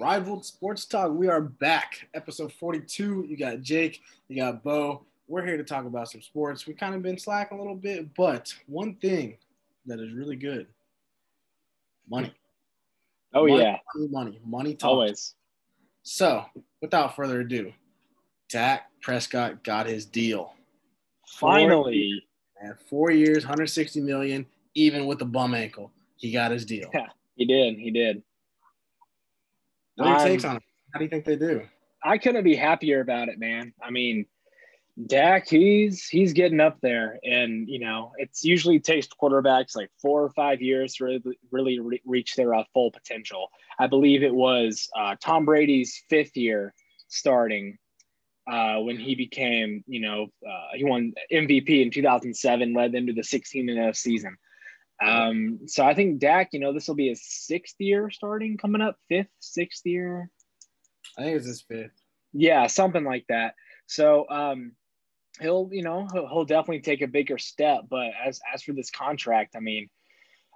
Rivaled Sports Talk. We are back. Episode 42. You got Jake, you got Bo. We're here to talk about some sports. We kind of been slacking a little bit, but one thing that is really good money. Oh, money, yeah. Money, money, money talks. Always. So, without further ado, Dak Prescott got his deal. Finally. And four years, 160 million, even with the bum ankle. He got his deal. Yeah, he did. He did. What are your Um, takes on it? How do you think they do? I couldn't be happier about it, man. I mean, Dak, he's he's getting up there, and you know, it's usually takes quarterbacks like four or five years to really really re- reach their uh, full potential. I believe it was uh, Tom Brady's fifth year starting uh, when he became, you know, uh, he won MVP in 2007, led them to the 16 and 0 season. Um, so I think Dak, you know, this will be his sixth year starting coming up, fifth, sixth year. I think it's his fifth. Yeah, something like that. So um, he'll, you know, he'll, definitely take a bigger step. But as as for this contract, I mean,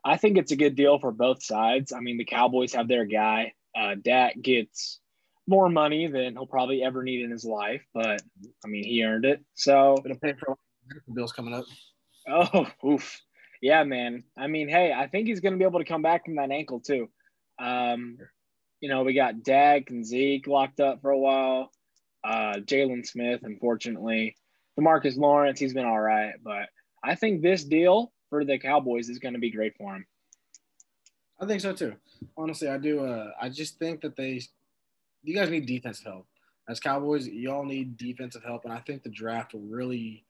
I think it's a good deal for both sides. I mean, the Cowboys have their guy. Uh, Dak gets more money than he'll probably ever need in his life, but I mean, he earned it. So, It'll pay for all the medical bills coming up. oh, oof, yeah, man. I mean, hey, I think he's going to be able to come back from that ankle too. Um, you know, we got Dak and Zeke locked up for a while. Uh, Jaylon Smith, unfortunately, Demarcus Lawrence, he's been all right, but I think this deal for the Cowboys is going to be great for him. I think so too. Honestly, I do. Uh, I just think that they, you guys need defensive help. As Cowboys, y'all need defensive help, and I think the draft will really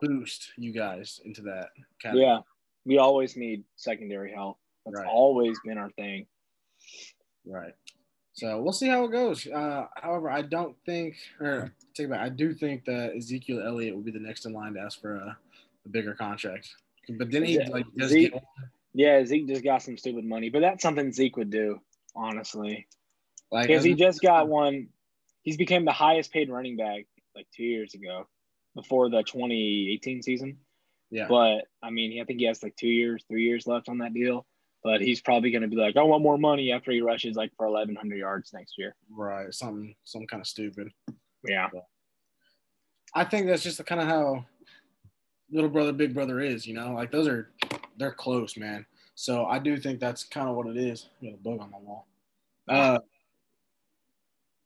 boost you guys into that. Category. Yeah, we always need secondary help. That's Right. always been our thing. Right. So we'll see how it goes. Uh, however, I don't think, or take it back, I do think that Ezekiel Elliott will be the next in line to ask for a, a bigger contract. But then he Yeah, like does Zeke- get, Yeah, Zeke just got some stupid money, but that's something Zeke would do, honestly. like Because he just got one. He's became the highest paid running back like two years ago, before the 2018 season. yeah. But I mean, I think he has like two years, three years left on that deal. But he's probably going to be like, I want more money after he rushes like for 1,100 yards next year. right. Something some kind of stupid. Yeah. I think that's just kind of how little brother, big brother is, you know, like those are, they're close, man. So I do think that's kind of what it is. I got a bug on my wall. Uh,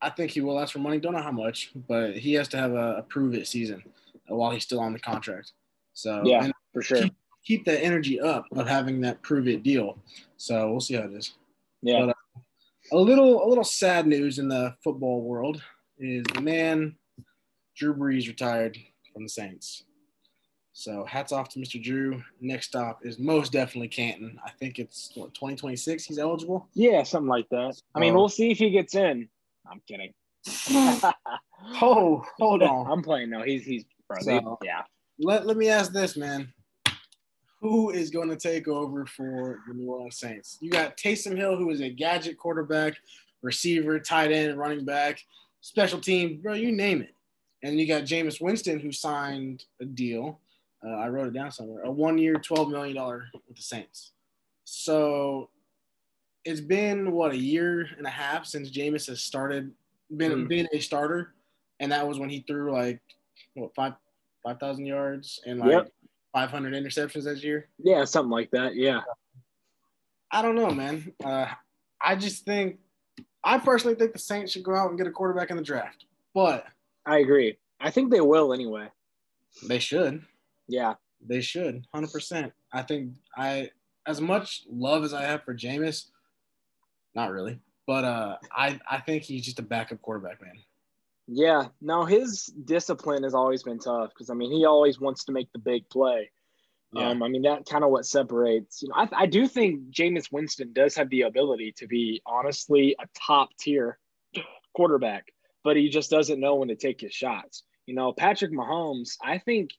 I think he will ask for money. Don't know how much, but he has to have a, a prove it season while he's still on the contract. So Yeah, for sure. keep, keep that energy up of having that prove it deal. So we'll see how it is. Yeah. But, uh, a little a little sad news in the football world is the man Drew Brees retired from the Saints. So hats off to Mr. Drew. Next stop is most definitely Canton. I think it's what, 2026 he's eligible. Yeah, something like that. I mean, we'll see if he gets in. I'm kidding. Oh, hold on. I'm playing. No, he's he's. So- yeah. Let, let me ask this, man. Who is going to take over for the New Orleans Saints? You got Taysom Hill, who is a gadget quarterback, receiver, tight end, running back, special team, bro, you name it. And you got Jameis Winston, who signed a deal. Uh, I wrote it down somewhere. A one-year, $12 million with the Saints. So it's been, what, a year and a half since Jameis has started, been, Mhm. been a starter. And that was when he threw, like, what, five – 5,000 yards and like Yep. 500 interceptions this year. Yeah, something like that. Yeah. I don't know, man. Uh, I just think, I personally think the Saints should go out and get a quarterback in the draft, but I agree. I think they will anyway. they should. Yeah. They should, 100%. I think I, as much love as I have for Jameis, not really, but uh, I, I think he's just a backup quarterback, man. Yeah. No, his discipline has always been tough because I mean he always wants to make the big play. Yeah. Um, I mean that kind of what separates. You know, I, I do think Jameis Winston does have the ability to be honestly a top tier quarterback, but he just doesn't know when to take his shots. You know, Patrick Mahomes, I think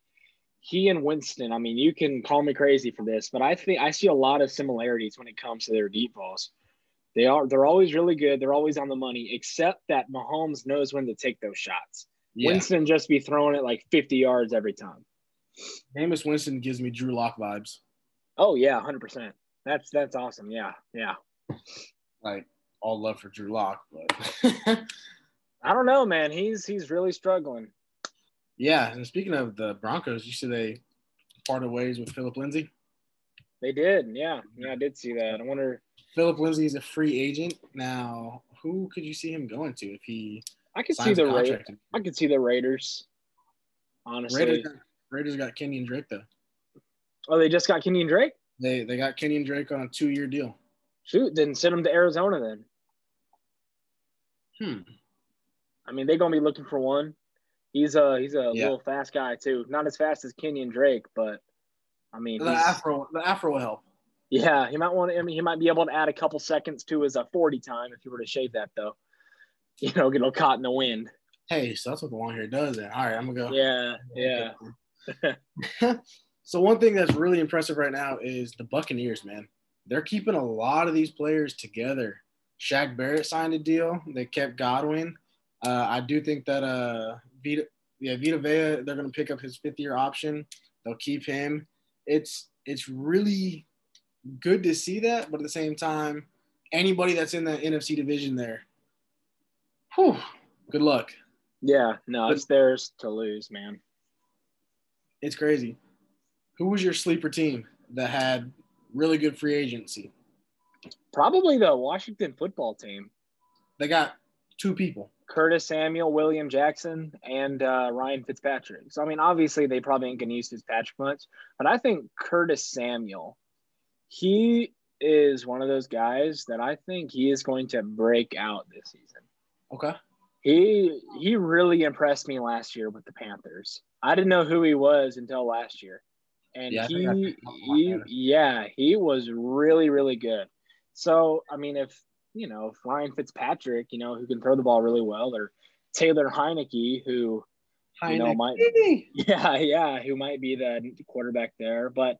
he and Winston. I mean, you can call me crazy for this, but I think I see a lot of similarities when it comes to their deep balls. They are they're always really good. They're always on the money, except that Mahomes knows when to take those shots. Yeah. Winston just be throwing it like 50 yards every time. Jameis Winston gives me Drew Lock vibes. Oh yeah, 100%. That's that's awesome. Yeah. Yeah. Like all love for Drew Lock, but I don't know, man. He's he's really struggling. Yeah, and speaking of the Broncos, you see they parted ways with Philip Lindsay. They did, yeah, yeah, I did see that. I wonder. Philip Lindsay is a free agent now. Who could you see him going to if he? I could see the Raiders. I could see the Raiders. Honestly, Raiders got, Raiders got Kenyan Drake though. Oh, they just got Kenyan Drake. They they got Kenyan Drake on a two year deal. Shoot, then send him to Arizona then. Hmm. I mean, they're gonna be looking for one. He's a he's a yeah. little fast guy too. Not as fast as Kenyan Drake, but I mean the afro the afro will help. Yeah, he might want to. I mean, he might be able to add a couple seconds to his uh, forty time if he were to shave that though. You know, get a little caught in the wind. Hey, so that's what the long hair does. Then all right, I'm gonna go. Yeah, yeah. so one thing that's really impressive right now is the Buccaneers, man. They're keeping a lot of these players together. Shaq Barrett signed a deal. They kept Godwin. Uh, I do think that uh, Vita, yeah, Vita Vea, they're going to pick up his fifth year option. They'll keep him. It's it's really good to see that, but at the same time, anybody that's in the NFC division there, whew, good luck. Yeah, no, it's theirs to lose, man. It's crazy. Who was your sleeper team that had really good free agency? Probably the Washington football team. They got two people. Curtis Samuel, William Jackson, and uh, Ryan Fitzpatrick. So I mean, obviously they probably ain't gonna use Fitzpatrick much, but I think Curtis Samuel, he is one of those guys that I think he is going to break out this season. Okay. He he really impressed me last year with the Panthers. I didn't know who he was until last year, and yeah, he he yeah he was really really good. So I mean, if you know, if Ryan Fitzpatrick, you know, who can throw the ball really well, or Taylor Heinicke, who Heinicke. you know might yeah yeah who might be the quarterback there, but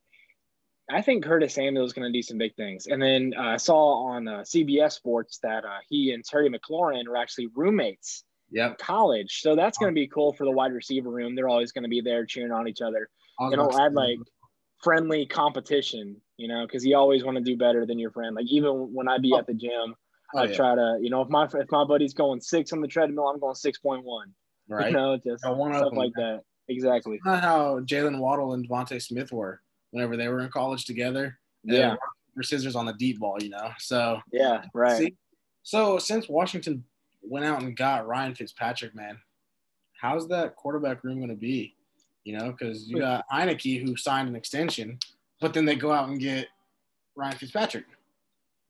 I think Curtis Samuel is going to do some big things. And then uh, I saw on uh, CBS Sports that uh, he and Terry McLaurin are actually roommates yep. in college. So that's going to be cool for the wide receiver room. They're always going to be there cheering on each other. It'll add like friendly competition, you know, because you always want to do better than your friend. Like even when I be oh. at the gym, Oh, I yeah. try to, you know, if my if my buddy's going six on the treadmill, I'm going six point one. Right. You know, just stuff like that. Exactly. It's not how Jaylen Waddle and DeVonta Smith were whenever they were in college together. Yeah. For scissors on the deep ball, you know. So yeah, right. See, so since Washington went out and got Ryan Fitzpatrick, man, how's that quarterback room going to be? You know, because you got Heinicke who signed an extension, but then they go out and get Ryan Fitzpatrick.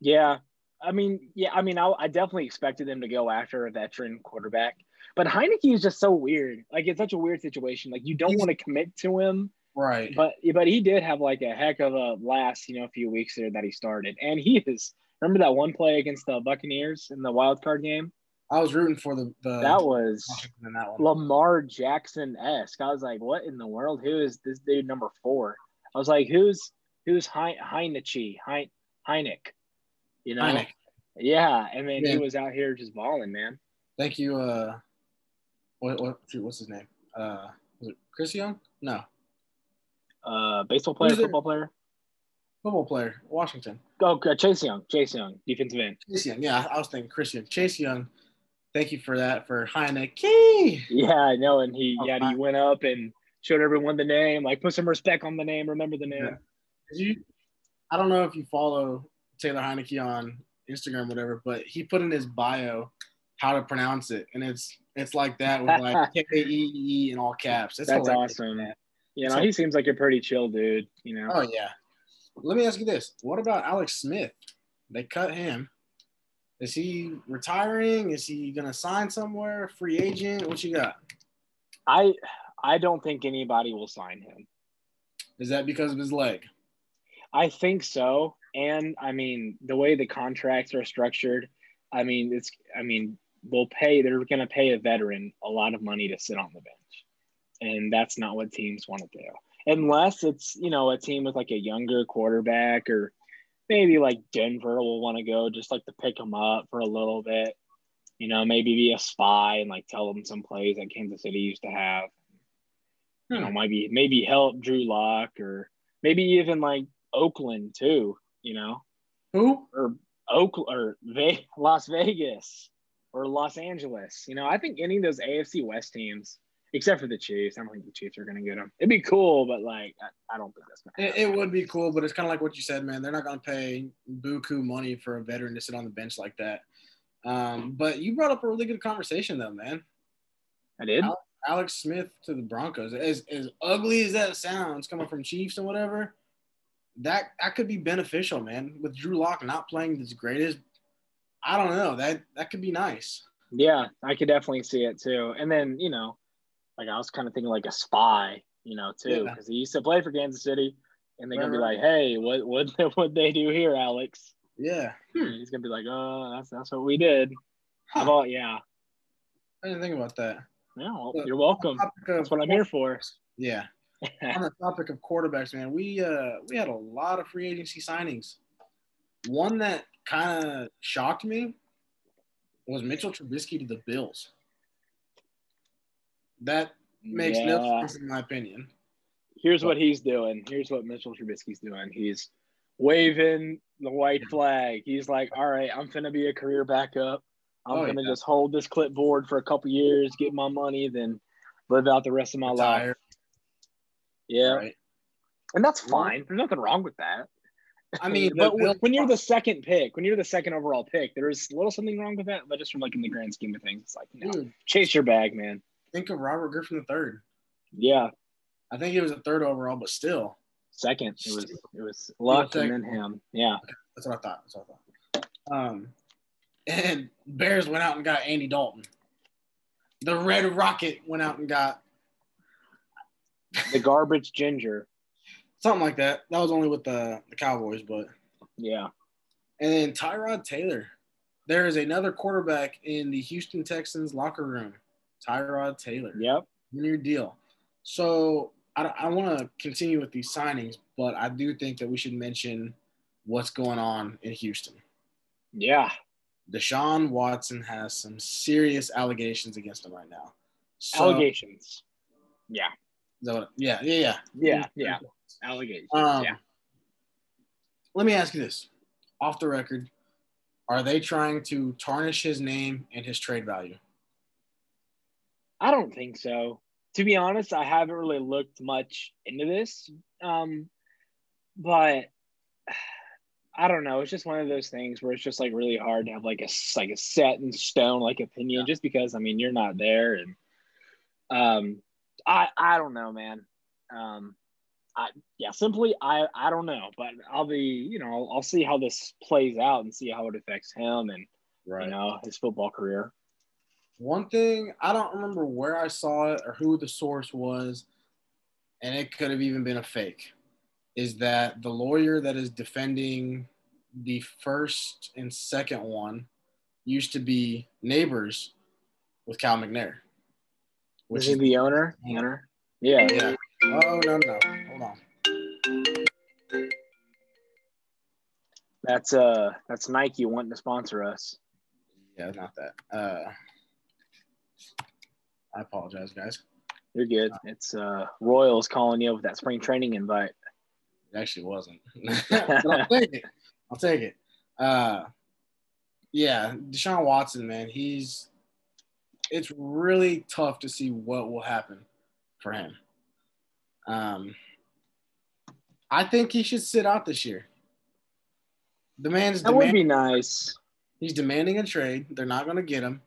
Yeah, I mean, yeah, I mean, I, I definitely expected them to go after a veteran quarterback, but Heinicke is just so weird. Like, it's such a weird situation. Like, you don't want to commit to him, right? But but he did have like a heck of a last, you know, few weeks there that he started, and he is. Remember that one play against the Buccaneers in the wild card game? I was rooting for the, the that was that Lamar Jackson esque. I was like, what in the world? Who is this dude number four? I was like, who's who's Heinicke? Hein Heineck? You know, Heineck. yeah. And then yeah. he was out here just balling, man. Thank you. Uh, what what what's his name? Uh, was it Chris Young? No. Uh, baseball player, football player. Football player, Washington. Oh, uh, Chase Young. Chase Young, defensive end. Chase Young. Yeah, I was thinking Christian. Chase Young. Thank you for that for Heinicke. Yeah, I know, and he oh, yeah he went up and showed everyone the name, like put some respect on the name, remember the name. Yeah. You, I don't know if you follow Taylor Heinicke on Instagram, whatever, but he put in his bio how to pronounce it, and it's it's like that with like K E E in all caps. It's That's awesome. You know, so, he seems like a pretty chill dude. You know. Oh yeah. Let me ask you this: What about Alex Smith? They cut him. Is he retiring? Is he gonna sign somewhere? Free agent? What you got? I I don't think anybody will sign him. Is that because of his leg? I think so. And I mean, the way the contracts are structured, I mean, it's, I mean, they'll pay, they're going to pay a veteran a lot of money to sit on the bench. And that's not what teams want to do. Unless it's, you know, a team with like a younger quarterback or maybe like Denver will want to go just like to pick them up for a little bit, you know, maybe be a spy and like tell them some plays that Kansas City used to have. You know, hmm. maybe maybe help Drew Lock or maybe even like Oakland too you know. Who? Or Oakland or Ve- Las Vegas or Los Angeles. You know, I think any of those AFC West teams, except for the Chiefs, I don't think the Chiefs are going to get them. It'd be cool, but like, I, I don't think that's going to It, it would be cool, but it's kind of like what you said, man. They're not going to pay buku money for a veteran to sit on the bench like that. Um, but you brought up a really good conversation, though, man. I did. Alex, Alex Smith to the Broncos. As as ugly as that sounds, coming from Chiefs and whatever, that that could be beneficial, man. With Drew Lock not playing as great as, I don't know that that could be nice. Yeah, I could definitely see it too. And then you know, like I was kind of thinking like a spy, you know, too, because yeah. he used to play for Kansas City, and they're gonna be like, "Hey, what what what they do here, Alex?" Yeah, hmm. he's gonna be like, "Oh, that's that's what we did." Huh. About yeah, I didn't think about that. Yeah, well, you're welcome. That's what I'm here for. Yeah. on the topic of quarterbacks, man, we uh we had a lot of free agency signings. One that kind of shocked me was Mitchell Trubisky to the Bills. That makes yeah. no sense in my opinion. Here's what he's doing. Here's what Mitchell Trubisky's doing. He's waving the white flag. He's like, "All right, I'm gonna be a career backup. I'm oh, gonna yeah. just hold this clipboard for a couple years, get my money, then live out the rest of my Retire. life." Yeah, right. and that's fine. There's nothing wrong with that. I mean, but when you're the second pick, when you're the second overall pick, there is a little something wrong with that. But just from like in the grand scheme of things, it's like you know, chase your bag, man. Think of Robert Griffin the third. Yeah, I think he was a third overall, but still second. It was it was Luck and then him. Yeah, that's what I thought. That's what I thought. Um, and Bears went out and got Andy Dalton. The Red Rocket went out and got the garbage ginger. Something like that. That was only with the, the Cowboys, but yeah. And then Tyrod Taylor. There is another quarterback in the Houston Texans locker room. Tyrod Taylor. Yep. New deal. So I, I want to continue with these signings, but I do think that we should mention what's going on in Houston. Yeah. Deshaun Watson has some serious allegations against him right now. So, allegations. Yeah. yeah, yeah, yeah. Yeah, yeah. Allegations. Um, yeah. Let me ask you this off the record are they trying to tarnish his name and his trade value? I don't think so. To be honest, I haven't really looked much into this. Um, but I don't know. It's just one of those things where it's just like really hard to have like a like a set in stone like opinion, yeah. just because I mean you're not there, and um, I I don't know, man. Um, I yeah, simply I I don't know, but I'll be you know I'll, I'll see how this plays out and see how it affects him and right. you know his football career. One thing I don't remember where I saw it or who the source was, and it could have even been a fake is that the lawyer that is defending the first and second one used to be neighbors with Cal McNair. Which is, is the owner? The owner? Yeah. Yeah. Oh no no. Hold on. That's uh that's Nike wanting to sponsor us. Yeah, not that. Uh I apologize, guys. You're good. It's uh Royals calling you with that spring training invite. It actually wasn't. I'll take it. I'll take it. Uh, yeah, Deshaun Watson, man, he's. It's really tough to see what will happen for him. Um, I think he should sit out this year. The man's that would be nice. He's demanding a trade. They're not going to get him.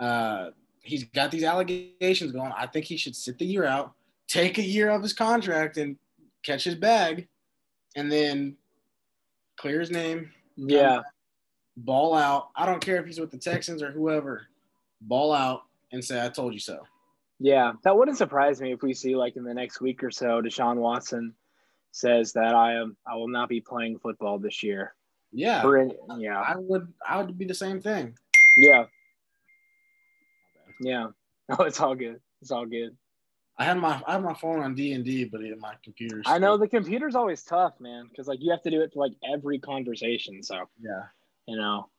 Uh, he's got these allegations going. I think he should sit the year out, take a year of his contract, and catch his bag, and then clear his name. Yeah. Ball out. I don't care if he's with the Texans or whoever. Ball out and say, I told you so. Yeah. That wouldn't surprise me if we see, like, in the next week or so, Deshaun Watson says that I am I will not be playing football this year. Yeah. Yeah. I would I would be the same thing. Yeah. Yeah. Oh, it's all good. It's all good. I had my I had my phone on D and D, but in my computer. I know the computer's always tough, man, because like you have to do it for like every conversation. So yeah, you know.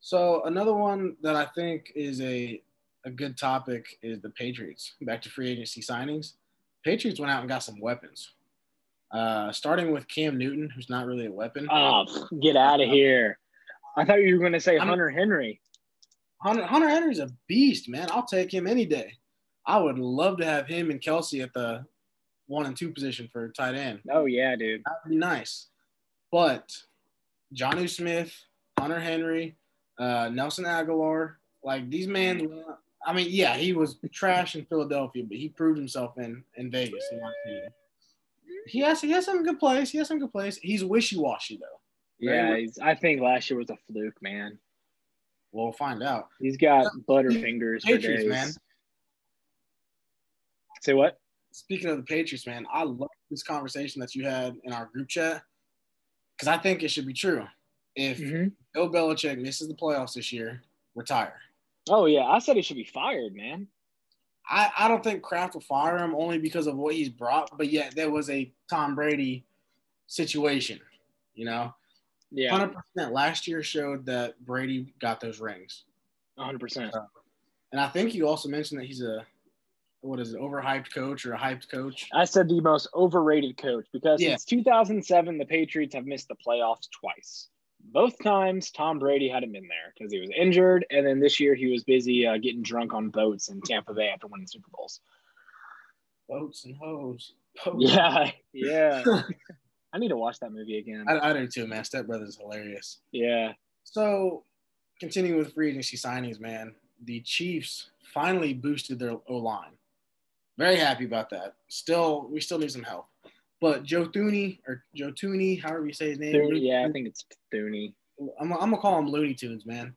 So another one that I think is a a good topic is the Patriots. Back to free agency signings. Patriots went out and got some weapons. Uh, starting with Cam Newton, who's not really a weapon. Oh, get out of here! I thought you were going to say I'm- Hunter Henry. Hunter, Hunter Henry's a beast, man. I'll take him any day. I would love to have him and Kelce at the one and two position for tight end. Oh yeah, dude. That would be nice. But Jonnu Smith, Hunter Henry, uh, Nelson Agholor, like these men. I mean, yeah, he was trash in Philadelphia, but he proved himself in in Vegas. In my opinion. He has he has some good plays. He has some good plays. He's wishy washy though. Yeah, he's, I think last year was a fluke, man. We'll find out. He's got butterfingers for Patriots, man. Say what? Speaking of the Patriots, man, I love this conversation that you had in our group chat because I think it should be true. If Mm-hmm. Bill Belichick misses the playoffs this year, retire. Oh yeah, I said he should be fired, man. I, I don't think Kraft will fire him only because of what he's brought, but yet there was a Tom Brady situation, you know. Yeah, Hundred percent. Last year showed that Brady got those rings, 100. percent and I think you also mentioned that he's a what is it, overhyped coach or a hyped coach? I said the most overrated coach because Yeah. since 2007, the Patriots have missed the playoffs twice. Both times, Tom Brady hadn't been there because he was injured, and then this year he was busy uh, getting drunk on boats in Tampa Bay after winning Super Bowls. Boats and hoes. Boats. Yeah, yeah. I need to watch that movie again. I, I do too, man. Step Brothers is hilarious. Yeah, So, continuing with free agency signings, man, the Chiefs finally boosted their O line. Very happy about that. Still, we still need some help. But Joe Thuney or Joe Tooney, however you say his name, Thune- yeah, I think it's Thuney. I'm, I'm gonna call him Looney Tunes, man.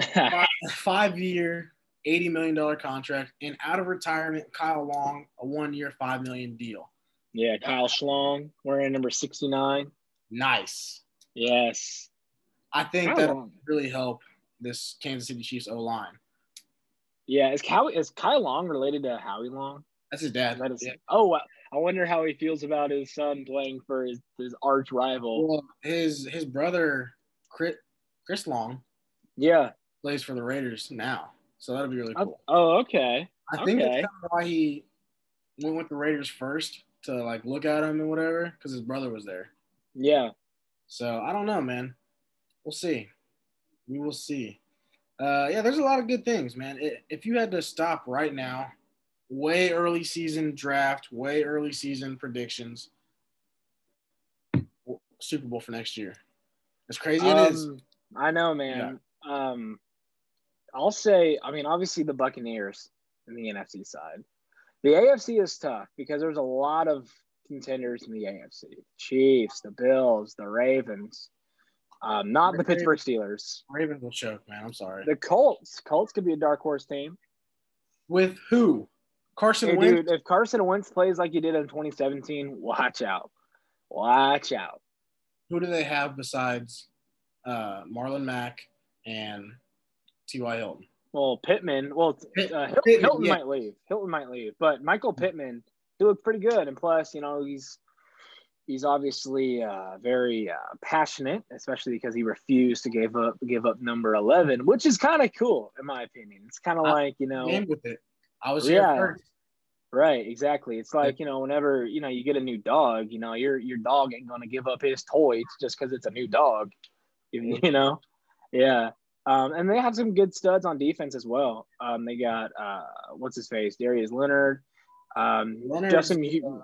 Five, five year, eighty million dollar contract, and out of retirement, Kyle Long, a one year, $5 million deal. Yeah, Kyle Schlong wearing number 69. Nice. Yes. I think that really help this Kansas City Chiefs O line. Yeah, is Kyle is Kyle Long related to Howie Long? That's his dad. That is, Yeah. Oh, wow. I wonder how he feels about his son playing for his, his arch rival. Well, his his brother Chris, Chris Long Yeah. plays for the Raiders now, so that'll be really Oh, cool. oh, okay. I think okay. that's kind of why he went with the Raiders first to like look at him and whatever, because his brother was there. Yeah. So I don't know, man. We'll see. We will see. Uh, yeah, there's a lot of good things, man. I if you had to stop right now, way early season draft, way early season predictions, Super Bowl for next year. As crazy it is. Um, I know, man. Um, I'll say, I mean, obviously the Buccaneers in the NFC side. The AFC is tough because there's a lot of contenders in the AFC. Chiefs, the Bills, the Ravens. Um, not the The Pittsburgh Steelers. Ravens will choke, man. I'm sorry. The Colts. Colts could be a dark horse team. With who? Carson Hey, Wentz. dude, if Carson Wentz plays like he did in 2017, watch out. Watch out. Who do they have besides uh, Marlon Mack and T.Y. Hilton? Well, Pittman. Well, uh, Pittman, Hilton yeah. might leave. Hilton might leave, but Michael Pittman, he looked pretty good, and plus, you know, he's he's obviously uh, very uh, passionate, especially because he refused to give up give up number eleven, which is kind of cool in my opinion. It's kind of like you know, with it. I was here Yeah. first. right? Exactly. It's like you know, whenever you know you get a new dog, you know, your your dog ain't gonna give up his toys just because it's a new dog. You, you know, yeah. Um, and they have some good studs on defense as well. Um, they got uh, what's his face, Darius Leonard, um, Justin. Uh,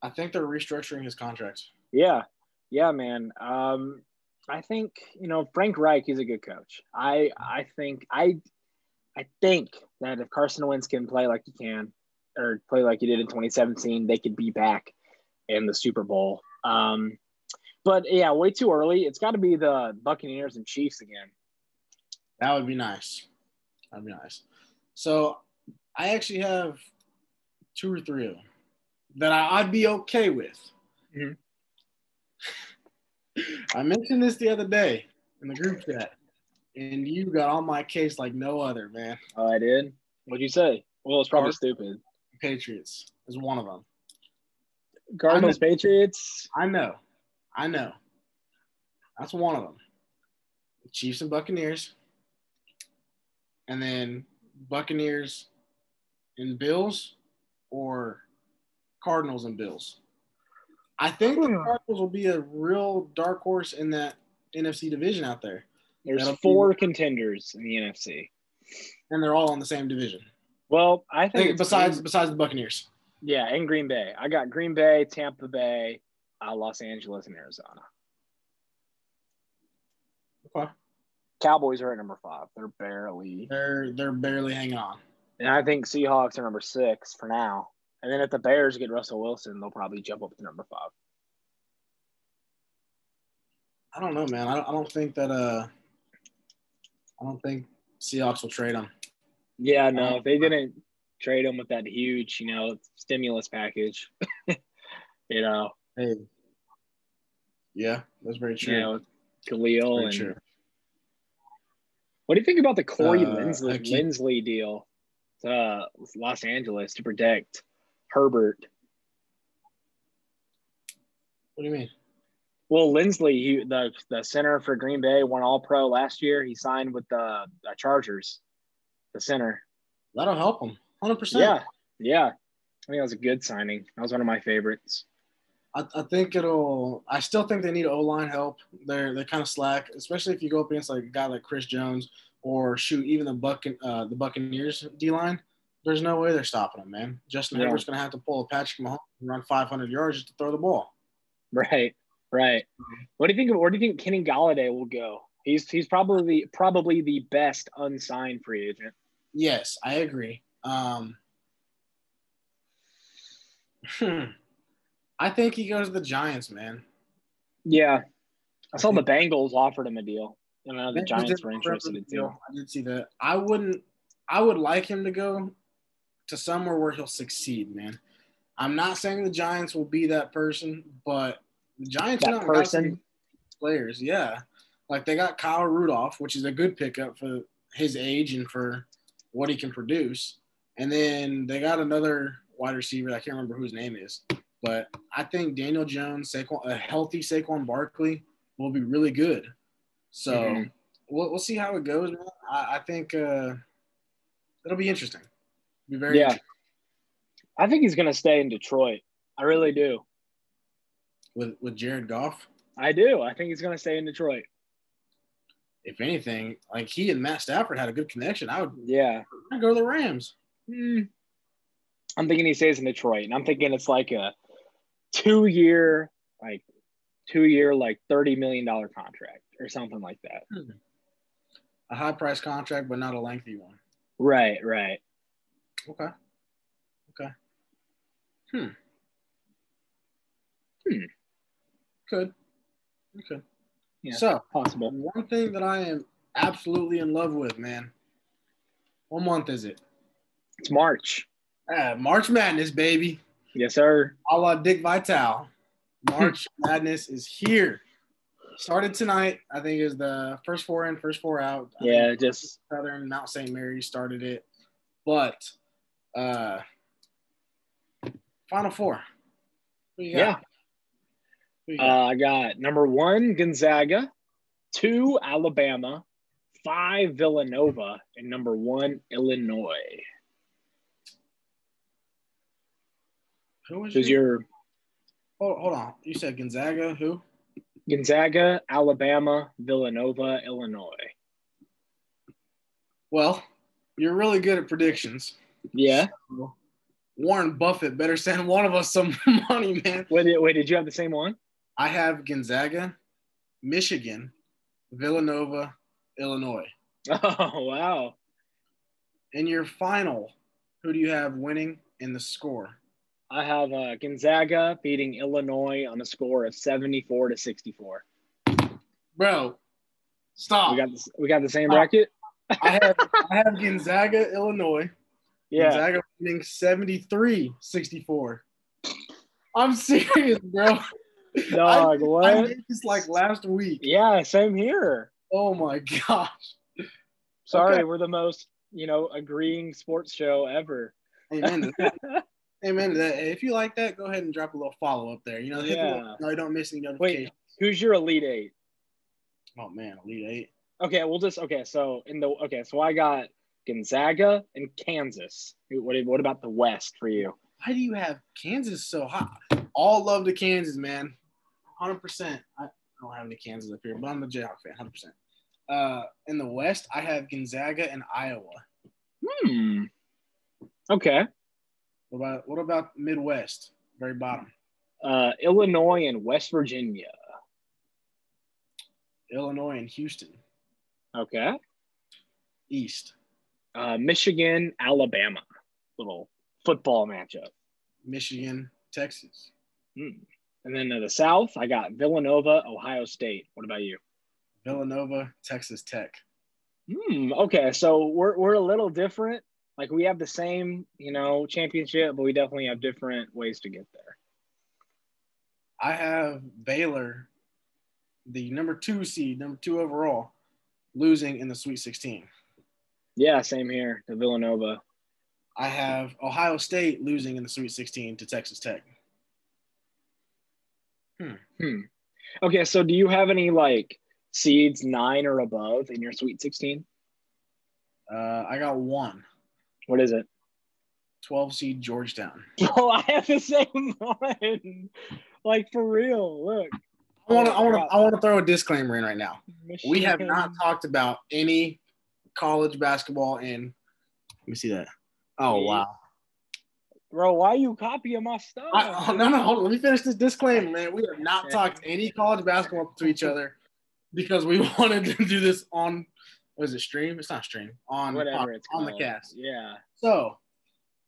I think they're restructuring his contract. Yeah, yeah, man. Um, I think you know Frank Reich He's a good coach. I I think I I think that if Carson Wentz can play like he can, or play like he did in 2017, they could be back in the Super Bowl. Um, but yeah, way too early. It's got to be the Buccaneers and Chiefs again. That would be nice. That'd be nice. So I actually have two or three of them that I, I'd be okay with. Mhm. I mentioned this the other day in the group chat, and you got on my case like no other, man. Oh, I did. What'd you say? Well, it's probably stupid. Patriots is one of them. Cardinals, Patriots. I know. I know. That's one of them. Chiefs and Buccaneers. And then Buccaneers and Bills or Cardinals and Bills. I think the Hmm. Cardinals will be a real dark horse in that NFC division out there, There's That'll be- four contenders in the NFC. and they're all in the same division. Well, I think besides Green- besides the Buccaneers. yeah, and Green Bay. I got Green Bay, Tampa Bay, uh, Los Angeles, and Arizona. Okay. Cowboys are at number five. They're barely, They're they're barely hanging on. and I think Seahawks are number six for now. And then if the Bears get Russell Wilson, they'll probably jump up to number five. I don't know, man. I don't, I don't think that uh, I don't think Seahawks will trade them. Yeah, no, if they didn't trade him with that huge, you know, stimulus package, you know, Hey. Yeah, that's very true. you know, Khalil and true. what do you think about the Corey Uh, Linsley, keep- Linsley deal to uh, Los Angeles to protect Herbert? What do you mean? Well, Linsley, he, the the center for Green Bay, won All Pro last year. He signed with the, the Chargers, the center. That'll help them. Hundred percent. Yeah, yeah. I think that was a good signing. That was one of my favorites. I, I think it'll. I still think they need O line help. They're they're kind of slack, especially if you go up against like a guy like Chris Jones or shoot even the Buck uh, the Buccaneers D line. There's no way they're stopping them, man. Justin Yeah. Herbert's gonna have to pull a Patrick Mahomes and run 500 yards just to throw the ball. Right, right. What do you think? Of, where do you think Kenny Golladay will go? He's he's probably probably the best unsigned free agent. Yes, I agree. Um, hmm. I think he goes to the Giants, man. Yeah, I saw the Bengals offered him a deal, and uh, the Giants were interested a in deal. I did see that. I wouldn't. I would like him to go to somewhere where he'll succeed, man. I'm not saying the Giants will be that person, but the Giants That you know, got some person? players, yeah. Like they got Kyle Rudolph, which is a good pickup for his age and for what he can produce. And then they got another wide receiver. I can't remember whose name is, but I think Daniel Jones, Saquon, a healthy Saquon Barkley will be really good. So Mhm. we'll, we'll see how it goes, man. I, I think uh, it'll be interesting. Be very Yeah. interesting I think he's gonna stay in Detroit. I really do. with with Jared Goff. I do. I think he's gonna stay in Detroit. If anything, like he and Matt Stafford had a good connection. I would Yeah. I'd go to the Rams. Hmm. I'm thinking he stays in Detroit, and I'm thinking it's like a two year, like two year, like thirty million dollar contract or something like that. A high price contract, but not a lengthy one. Right, right. Okay. Okay. Hmm. Hmm. Good. Okay. Yeah. So Possible. one thing that I am absolutely in love with, man. What month is it? It's March. Ah, March Madness, baby. Yes, sir. A la Dick Vitale. March Madness is here. Started tonight. I think is the first four in, first four out. I Yeah, just Southern Mount St. Mary started it. But uh Final Four. Who you got? yeah. Got? Uh, I got number one Gonzaga, two Alabama, five Villanova, and number one Illinois. Who was Who's your, hold, hold on. You said Gonzaga, who? Gonzaga, Alabama, Villanova, Illinois? Well, you're really good at predictions. Yeah. Warren Buffett better send one of us some money, man. Wait, wait, did you have the same one? I have Gonzaga, Michigan, Villanova, Illinois. Oh wow. In your final, who do you have winning in the score? I have uh, Gonzaga beating Illinois on a score of 74 to 64. Bro, stop. We got this, we got the same bracket. I have I have Gonzaga, Illinois. Yeah. Gonzaga winning 73-64. I'm serious, bro. Dog, I what? did this like last week. Yeah, same here. Oh my gosh. Sorry, Okay. we're the most you know agreeing sports show ever. Amen to that. Amen to that. Hey, If you like that, go ahead and drop a little follow up there. You know, Yeah. no, don't miss any notifications. Wait, who's your elite eight? Oh man, Elite Eight. Okay, we'll just okay. So in the okay, so I got Gonzaga and Kansas. What what about the West for you? Why do you have Kansas so high? All love to Kansas, man. 100%. I, I don't have any Kansas up here, but I'm a Jayhawk fan, 100%. Uh, in the West, I have Gonzaga and Iowa. Hmm. Okay. What about what about Midwest? Very bottom. Uh, Illinois and West Virginia. Illinois and Houston. Okay. East. Uh, Michigan, Alabama. Little football matchup. Michigan, Texas. Hmm. And then to the South, I got Villanova, Ohio State. What about you? Villanova, Texas Tech. Hmm. Okay, so we're we're a little different. Like we have the same, you know, championship, but we definitely have different ways to get there. I have Baylor, the number two seed, number two overall, losing in the Sweet 16. Yeah, same here to Villanova. I have Ohio State losing in the Sweet 16 to Texas Tech. Hmm. Okay, so do you have any like seeds nine or above in your Sweet 16? Uh, I got one. What is it? 12 seed Georgetown. Oh, I have the same one. Like for real. Look. I want to I want to I want to throw a disclaimer in right now. We have not talked about any college basketball in Let me see that. Oh wow. Bro, why are you copying my stuff? I, oh, no, no, hold on. Let me finish this disclaimer, man. We have not talked any college basketball to each other because we wanted to do this on what is it stream? It's not stream on Whatever on, it's on the cast. Yeah. So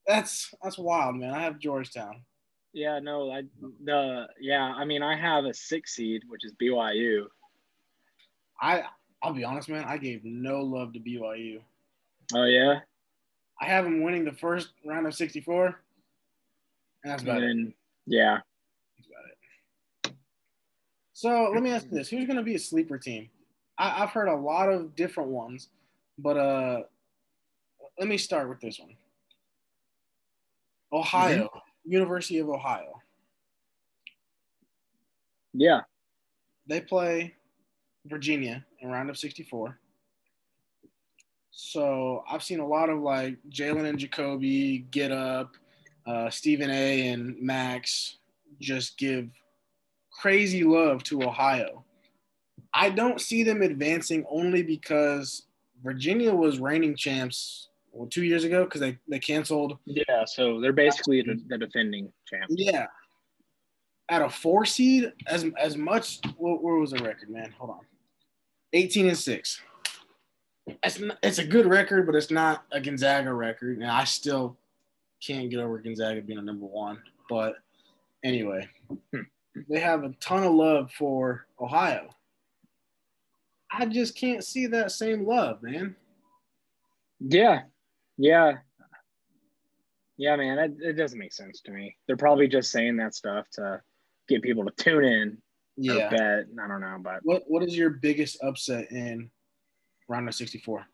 that's that's wild, man. I have Georgetown. Yeah, no, I the yeah, I mean I have a six seed, which is BYU. I I'll be honest, man. I gave no love to BYU. Oh yeah? I have them winning the first round of 64, and that's about it. Yeah. That's about it. So let me ask you this: Who's going to be a sleeper team? I, I've heard a lot of different ones, but uh, let me start with this one. Ohio, University of Ohio. Yeah. They play Virginia in round of 64. So I've seen a lot of like Jalen and Jacoby get up, uh, Stephen A. and Max just give crazy love to Ohio. I don't see them advancing only because Virginia was reigning champs well, two years ago because they, they canceled. Yeah, so they're basically the, the defending champ. Yeah. At a four seed, as as much, what, where was the record, man? Hold on. 18 and six. It's, n- it's a good record, but it's not a Gonzaga record. And I still can't get over Gonzaga being a number one. But anyway, Hmm. they have a ton of love for Ohio. I just can't see that same love, man. Yeah. Yeah. Yeah, man, it, it doesn't make sense to me. They're probably just saying that stuff to get people to tune in Yeah. bet. I don't know, but What What is your biggest upset in round of 64?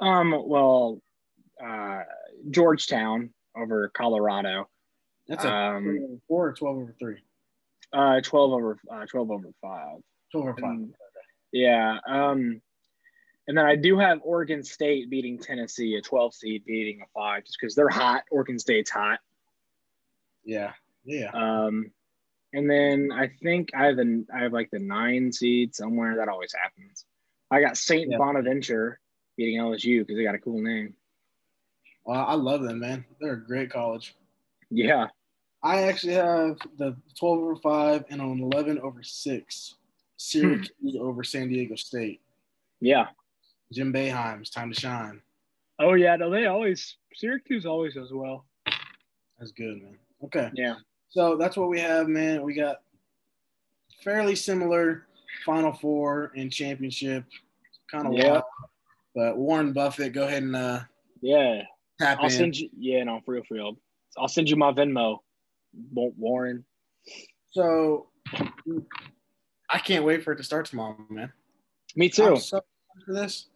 um, well, uh, Georgetown over Colorado, That's a um, 12 over four or 12 over three? uh, twelve over uh, twelve over five. 12 over five. And- yeah. Um, and then I do have Oregon State beating Tennessee, a 12 seed beating a five, just because they're hot. Oregon State's hot. Yeah. Yeah. Um, and then I think I have an I have like the nine seed somewhere. That always happens. I got Saint Yeah. Bonaventure beating LSU because they got a cool name. Well, I love them, man. They're a great college. Yeah. I actually have the 12 over 5 and an 11 over 6. Syracuse over San Diego State. Yeah. Jim Boeheim's time to shine. Oh yeah. No, they always Syracuse always does well. That's good, man. Okay. Yeah. So that's what we have, man. We got fairly similar Final Four and championship. Kind of Yeah. wild. But Warren Buffett, go ahead and uh, Yeah. tap I'll in. send you. Yeah. No, for real, for real. I'll send you my Venmo. Wa- Warren. So I can't wait for it to start tomorrow, man. Me too. I'm so for this.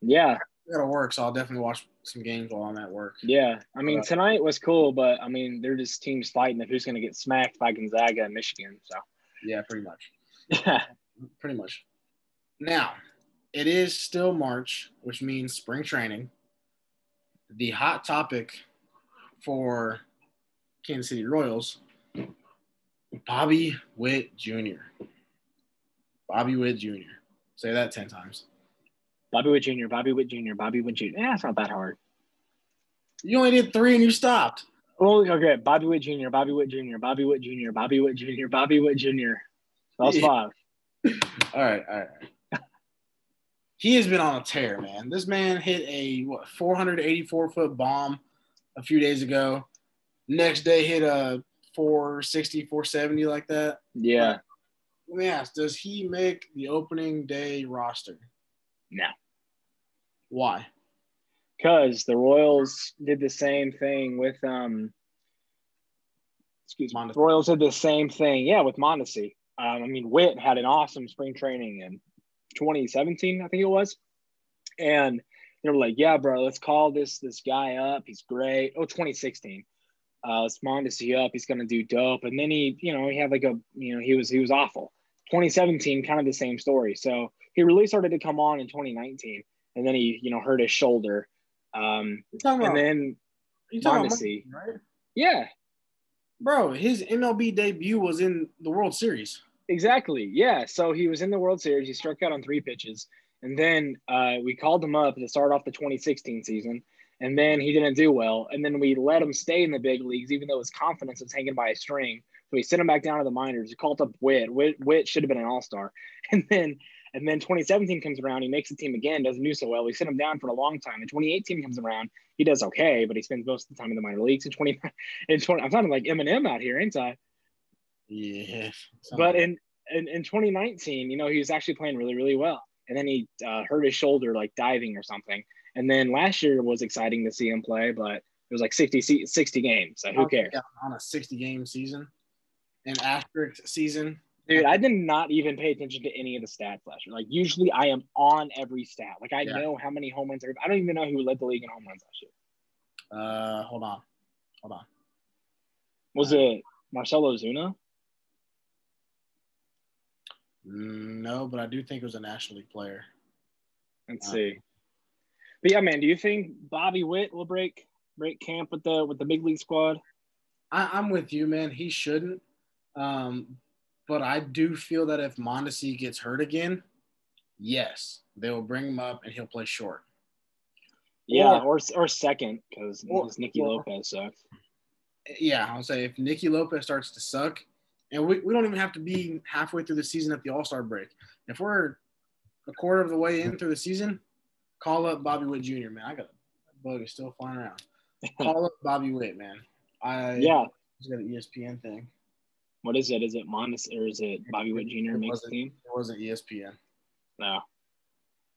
Yeah. I gotta work, so I'll definitely watch some games while I'm at work. Yeah, I mean Uh, tonight was cool, but I mean they're just teams fighting of who's going to get smacked by Gonzaga and Michigan. So Yeah, pretty much. yeah, Pretty much. Now, it is still March, which means spring training. The hot topic for Kansas City Royals, Bobby Witt Jr. Bobby Witt Jr. Say that 10 times. Bobby Witt Jr., Bobby Witt Jr., Bobby Witt Jr. Yeah, it's not that hard. You only did three and you stopped. Oh, okay. Bobby Witt Jr., Bobby Witt Jr., Bobby Witt Jr., Bobby Witt Jr., Bobby Witt Jr. That was five. all right, all right. He has been on a tear, man. This man hit a what 484 foot bomb a few days ago. Next day hit a 460, 470 like that. Yeah. Let me ask, does he make the opening day roster? No. Why? Because the Royals did the same thing with um excuse me. Mondesi. Royals did the same thing, yeah, with Mondesi. Um, I mean, Witt had an awesome spring training in 2017, I think it was. And they were like, yeah, bro, let's call this this guy up. He's great. Oh, 2016. Uh, let's Mondesi up. He's gonna do dope. And then he, you know, he had like a, you know, he was he was awful. 2017, kind of the same story. So he really started to come on in 2019, and then he, you know, hurt his shoulder. Um, and about, then you talking about Mondesi. Mondesi, right? yeah, Bro, his MLB debut was in the World Series. Exactly. Yeah. So he was in the World Series. He struck out on three pitches. And then uh, we called him up to start off the 2016 season. And then he didn't do well. And then we let him stay in the big leagues, even though his confidence was hanging by a string. So we sent him back down to the minors. He called up Witt. Witt, Witt should have been an all star. And then and then 2017 comes around. He makes the team again, doesn't do so well. We sent him down for a long time. And 2018 comes around. He does okay, but he spends most of the time in the minor leagues. In 20, in 20 I'm sounding like Eminem out here, ain't I? Yeah. but in, in in 2019 you know he was actually playing really really well and then he uh, hurt his shoulder like diving or something and then last year was exciting to see him play but it was like 60 60 games so who cares Yeah, on a 60 game season, an asterisk season. dude i did not even pay attention to any of the stats last year like usually i am on every stat like i Yeah. know how many home runs are, i don't even know who led the league in home runs last year Uh, hold on, hold on. was it Marcell Ozuna No, but I do think it was a National League player. let's Uh, see but yeah man do you think bobby witt will break break camp with the with the big league squad I, I'm with you, man. He shouldn't. Um, but I do feel that if Mondesi gets hurt again, yes, they will bring him up and he'll play short. Yeah, or or second because Or- Nicky or- Lopez sucks. Yeah, I'll say if Nicky Lopez starts to suck, and we, we don't even have to be halfway through the season at the All Star break. If we're a quarter of the way in through the season, call up Bobby Witt Jr. Man, I got a bug is still flying around. Call up Bobby Witt, man. I yeah, he's got an ESPN thing. What is it? Is it Mondesi or is it Bobby Witt Jr. It makes the team? It wasn't ESPN. No.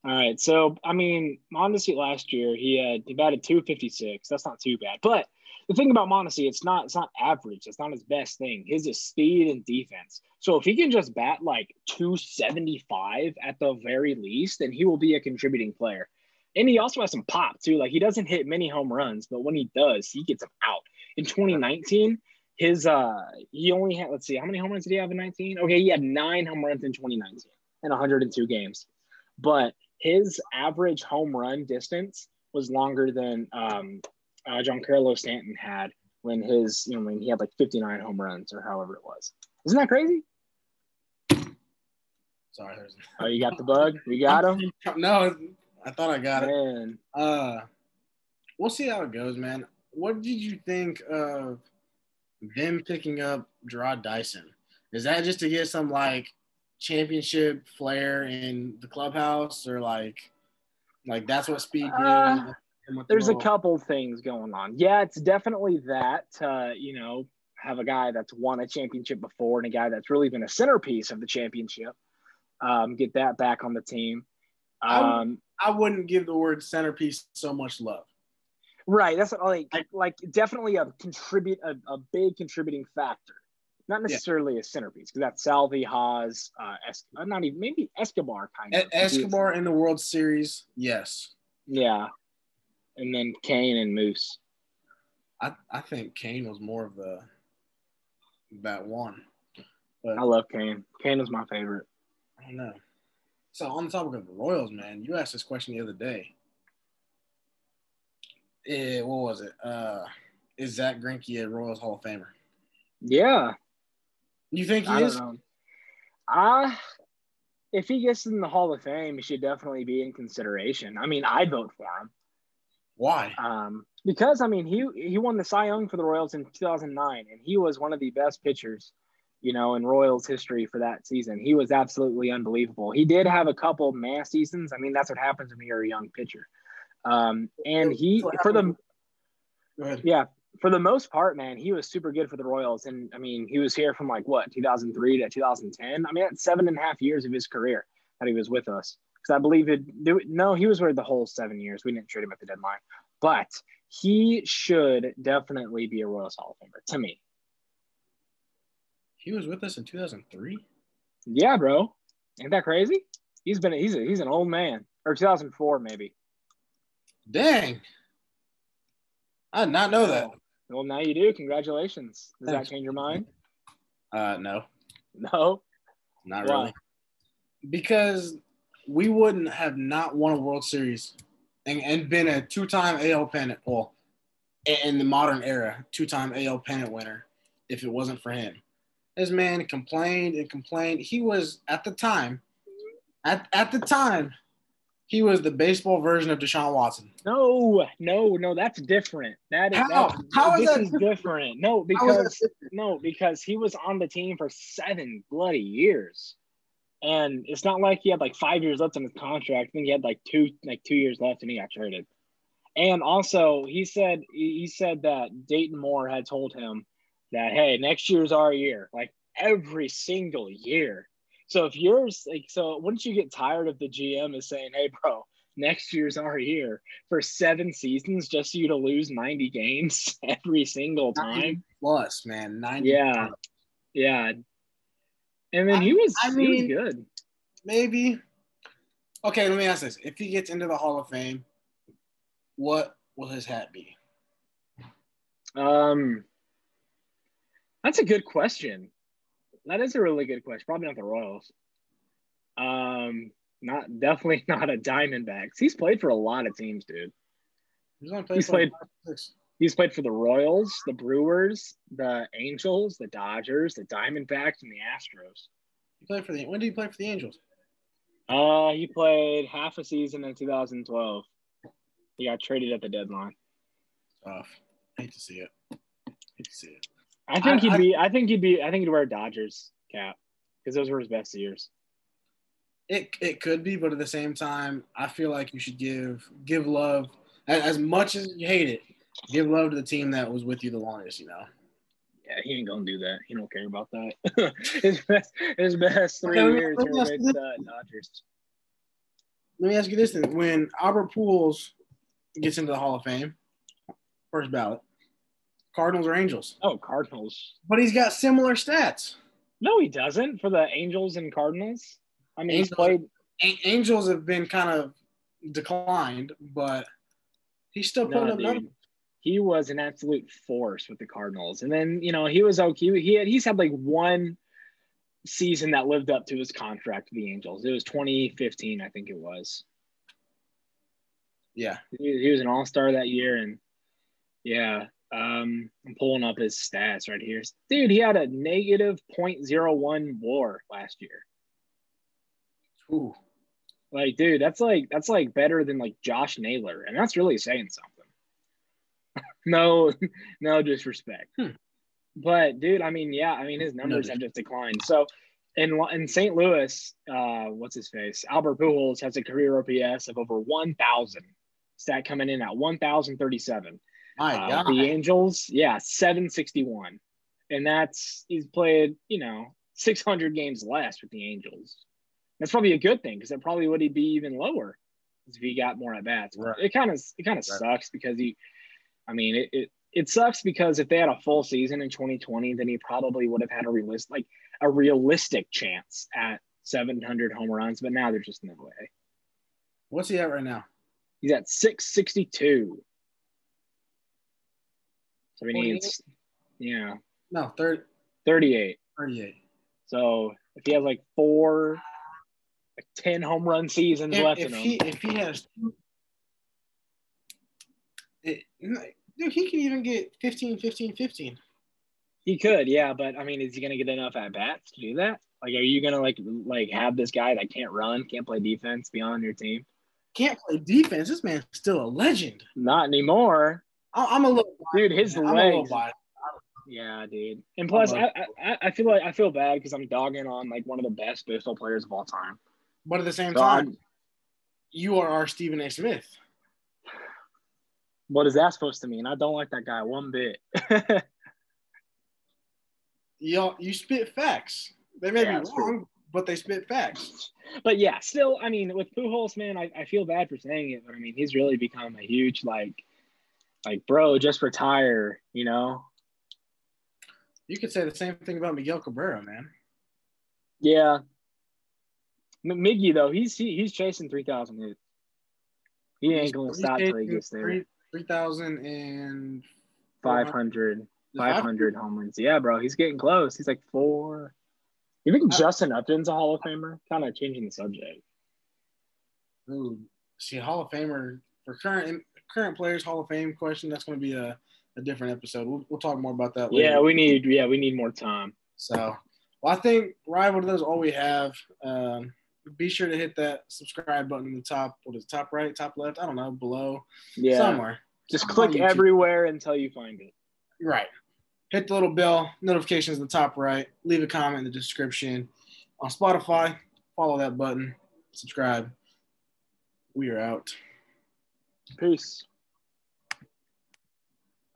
All right, so I mean, Mondesi last year he had he batted two fifty six. That's not too bad, but the thing about Mondesi, it's not it's not average. It's not his best thing. His is speed and defense. So if he can just bat like two seventy five at the very least, then he will be a contributing player. And he also has some pop too. Like he doesn't hit many home runs, but when he does, he gets them out. In 2019, his uh he only had let's see how many home runs did he have in 19? Okay, he had nine home runs in 2019 in 102 games, but his average home run distance was longer than um, uh, Giancarlo Stanton had when his you know when he had like 59 home runs or however it was. Isn't that crazy? Sorry, there's Oh, you got the bug. You got him, No, I thought I got it. man. Uh, we'll see how it goes, man. What did you think of them picking up Jarrod Dyson? Is that just to get some like championship flair in the clubhouse, or like, like that's what speed? Uh, what the There's a couple things going on. Yeah, it's definitely that. Uh, you know, have a guy that's won a championship before and a guy that's really been a centerpiece of the championship. Um, get that back on the team. I Um, I wouldn't give the word centerpiece so much love. Right. That's like I- like definitely a contribute a, a big contributing factor. Not Yeah. necessarily a centerpiece because that's Salvy, Haas, uh, es- uh, not even maybe Escobar kind of. Escobar in the World Series, yes. Yeah. And then Cain and Moose. I, I think Cain was more of the that one, but I love Cain. Cain is my favorite. I don't know. So on the topic of the Royals, man, you asked this question the other day. Eh, what was it? Uh, is Zack Greinke a Royals Hall of Famer? Yeah. You think he I is? I if he gets in the Hall of Fame, he should definitely be in consideration. I mean, I'd vote for him. Why? Um, because I mean, he he won the Cy Young for the Royals in 2009, and he was one of the best pitchers, you know, in Royals history for that season. He was absolutely unbelievable. He did have a couple mass seasons. I mean, that's what happens when you're a young pitcher. Um, and he for the yeah for the most part, man, he was super good for the Royals. And I mean, he was here from like what 2003 to 2010. I mean, that's seven and a half years of his career that he was with us. Because I believe it. No, he was with the whole seven years. We didn't trade him at the deadline, but he should definitely be a Royals Hall of Famer to me. He was with us in 2003. Yeah, bro. Ain't that crazy? He's been he's a, he's an old man, or 2004 maybe. Dang. I did not know that. Well, now you do. Congratulations. Does Thanks. that change your mind? Uh, no. No. Not Why? really. Because we wouldn't have not won a World Series and, and been a two-time AL pennant, well, in the modern era, two-time AL pennant winner if it wasn't for him. This man complained and complained. He was at the time, at, at the time, he was the baseball version of Deshaun Watson. No, no, no, that's different. That is how, that, how is that different? No, because no, because he was on the team for seven bloody years. And it's not like he had like five years left on his contract. I think he had like two like two years left and he got traded. And also he said he said that Dayton Moore had told him that hey, next year's our year, like every single year. So if yours like so wouldn't you get tired of the GM is saying, hey bro, next year's our year for seven seasons just so you to lose 90 games every single time? Plus, man. 90 yeah. Plus. Yeah. And then I, he was I mean, was good. Maybe. Okay, let me ask this. If he gets into the Hall of Fame, what will his hat be? Um that's a good question. That is a really good question. Probably not the Royals. Um, not definitely not a Diamondbacks. He's played for a lot of teams, dude. He's, he's played. He's played for the Royals, the Brewers, the Angels, the Dodgers, the Diamondbacks, and the Astros. He played for the. When did he play for the Angels? Uh, he played half a season in 2012. He got traded at the deadline. Tough. Hate to see it. Hate to see it. I think I, he'd I, be. I think he'd be. I think he'd wear a Dodgers cap because those were his best years. It it could be, but at the same time, I feel like you should give give love as much as you hate it. Give love to the team that was with you the longest. You know. Yeah, he ain't gonna do that. He don't care about that. his best, his best three okay, years were with uh, Dodgers. Let me ask you this then: When Albert Pujols gets into the Hall of Fame, first ballot, Cardinals or Angels? Oh, Cardinals. But he's got similar stats. No, he doesn't for the Angels and Cardinals. I mean, Angels, he's played. Angels have been kind of declined, but he's still putting up numbers. He was an absolute force with the Cardinals, and then you know he was okay. He had he's had like one season that lived up to his contract with the Angels. It was 2015, I think it was. Yeah, he, he was an All Star that year, and yeah, um, I'm pulling up his stats right here. Dude, he had a negative 0.01 WAR last year. Ooh. Like, dude, that's like that's like better than like Josh Naylor, and that's really saying something. no, no disrespect. Hmm. But dude, I mean, yeah, I mean his numbers no, have just declined. So in in St. Louis, uh, what's his face? Albert Pujols has a career OPS of over 1,000. Stat coming in at 1,037. My uh, God. The Angels, yeah, 761. And that's, he's played, you know, 600 games less with the Angels. That's probably a good thing because it probably would he be even lower if he got more at bats. Right. It kind of, it kind of right. sucks because he, I mean, it, it, it sucks because if they had a full season in 2020, then he probably would have had a realistic, like a realistic chance at 700 home runs. But now there's just no way. What's he at right now? He's at 662. So he needs, yeah. No, third. 38. 38. So if he has like four, like 10 home run seasons if, left if in he, him. If he has, it, dude, he can even get 15, 15, 15. He could, yeah. But I mean, is he going to get enough at bats to do that? Like, are you gonna like like have this guy that can't run, can't play defense, be on your team? Can't play defense. This man's still a legend. Not anymore, I- I'm a little dude. His a legs. biased. Yeah, dude. And plus, I, I I feel like I feel bad because I'm dogging on like one of the best baseball players of all time. But at the same So time, I'm- you are our Stephen A. Smith. what is that supposed to mean? I don't like that guy one bit. You you spit facts. They may Yeah, be it's true. wrong, but they spit facts. but yeah, still, I mean, with Pujols, man, I, I feel bad for saying it, but I mean, he's really become a huge like, like, bro, just retire, you know? You could say the same thing about Miguel Cabrera, man. Yeah. M- Miggy though, he's he, he's chasing three thousand hits. He ain't gonna stop till he gets there. Three thousand and 500, 500 home runs. Yeah, bro, he's getting close. He's like four. You think Justin Upton's a Hall of Famer? Kind of changing the subject. Ooh, see, Hall of Famer for current current players Hall of Fame question. That's going to be a, a different episode. We'll, we'll talk more about that later. Yeah, we need yeah we need more time. So, well, I think rival that's all we have. Um, be sure to hit that subscribe button in the top. What is it, top right, top left? I don't know, below Yeah, somewhere. just click YouTube. everywhere until you find it. Right. Hit the little bell, notifications in the top right. Leave a comment in the description. On Spotify, follow that button, subscribe. We are out. Peace.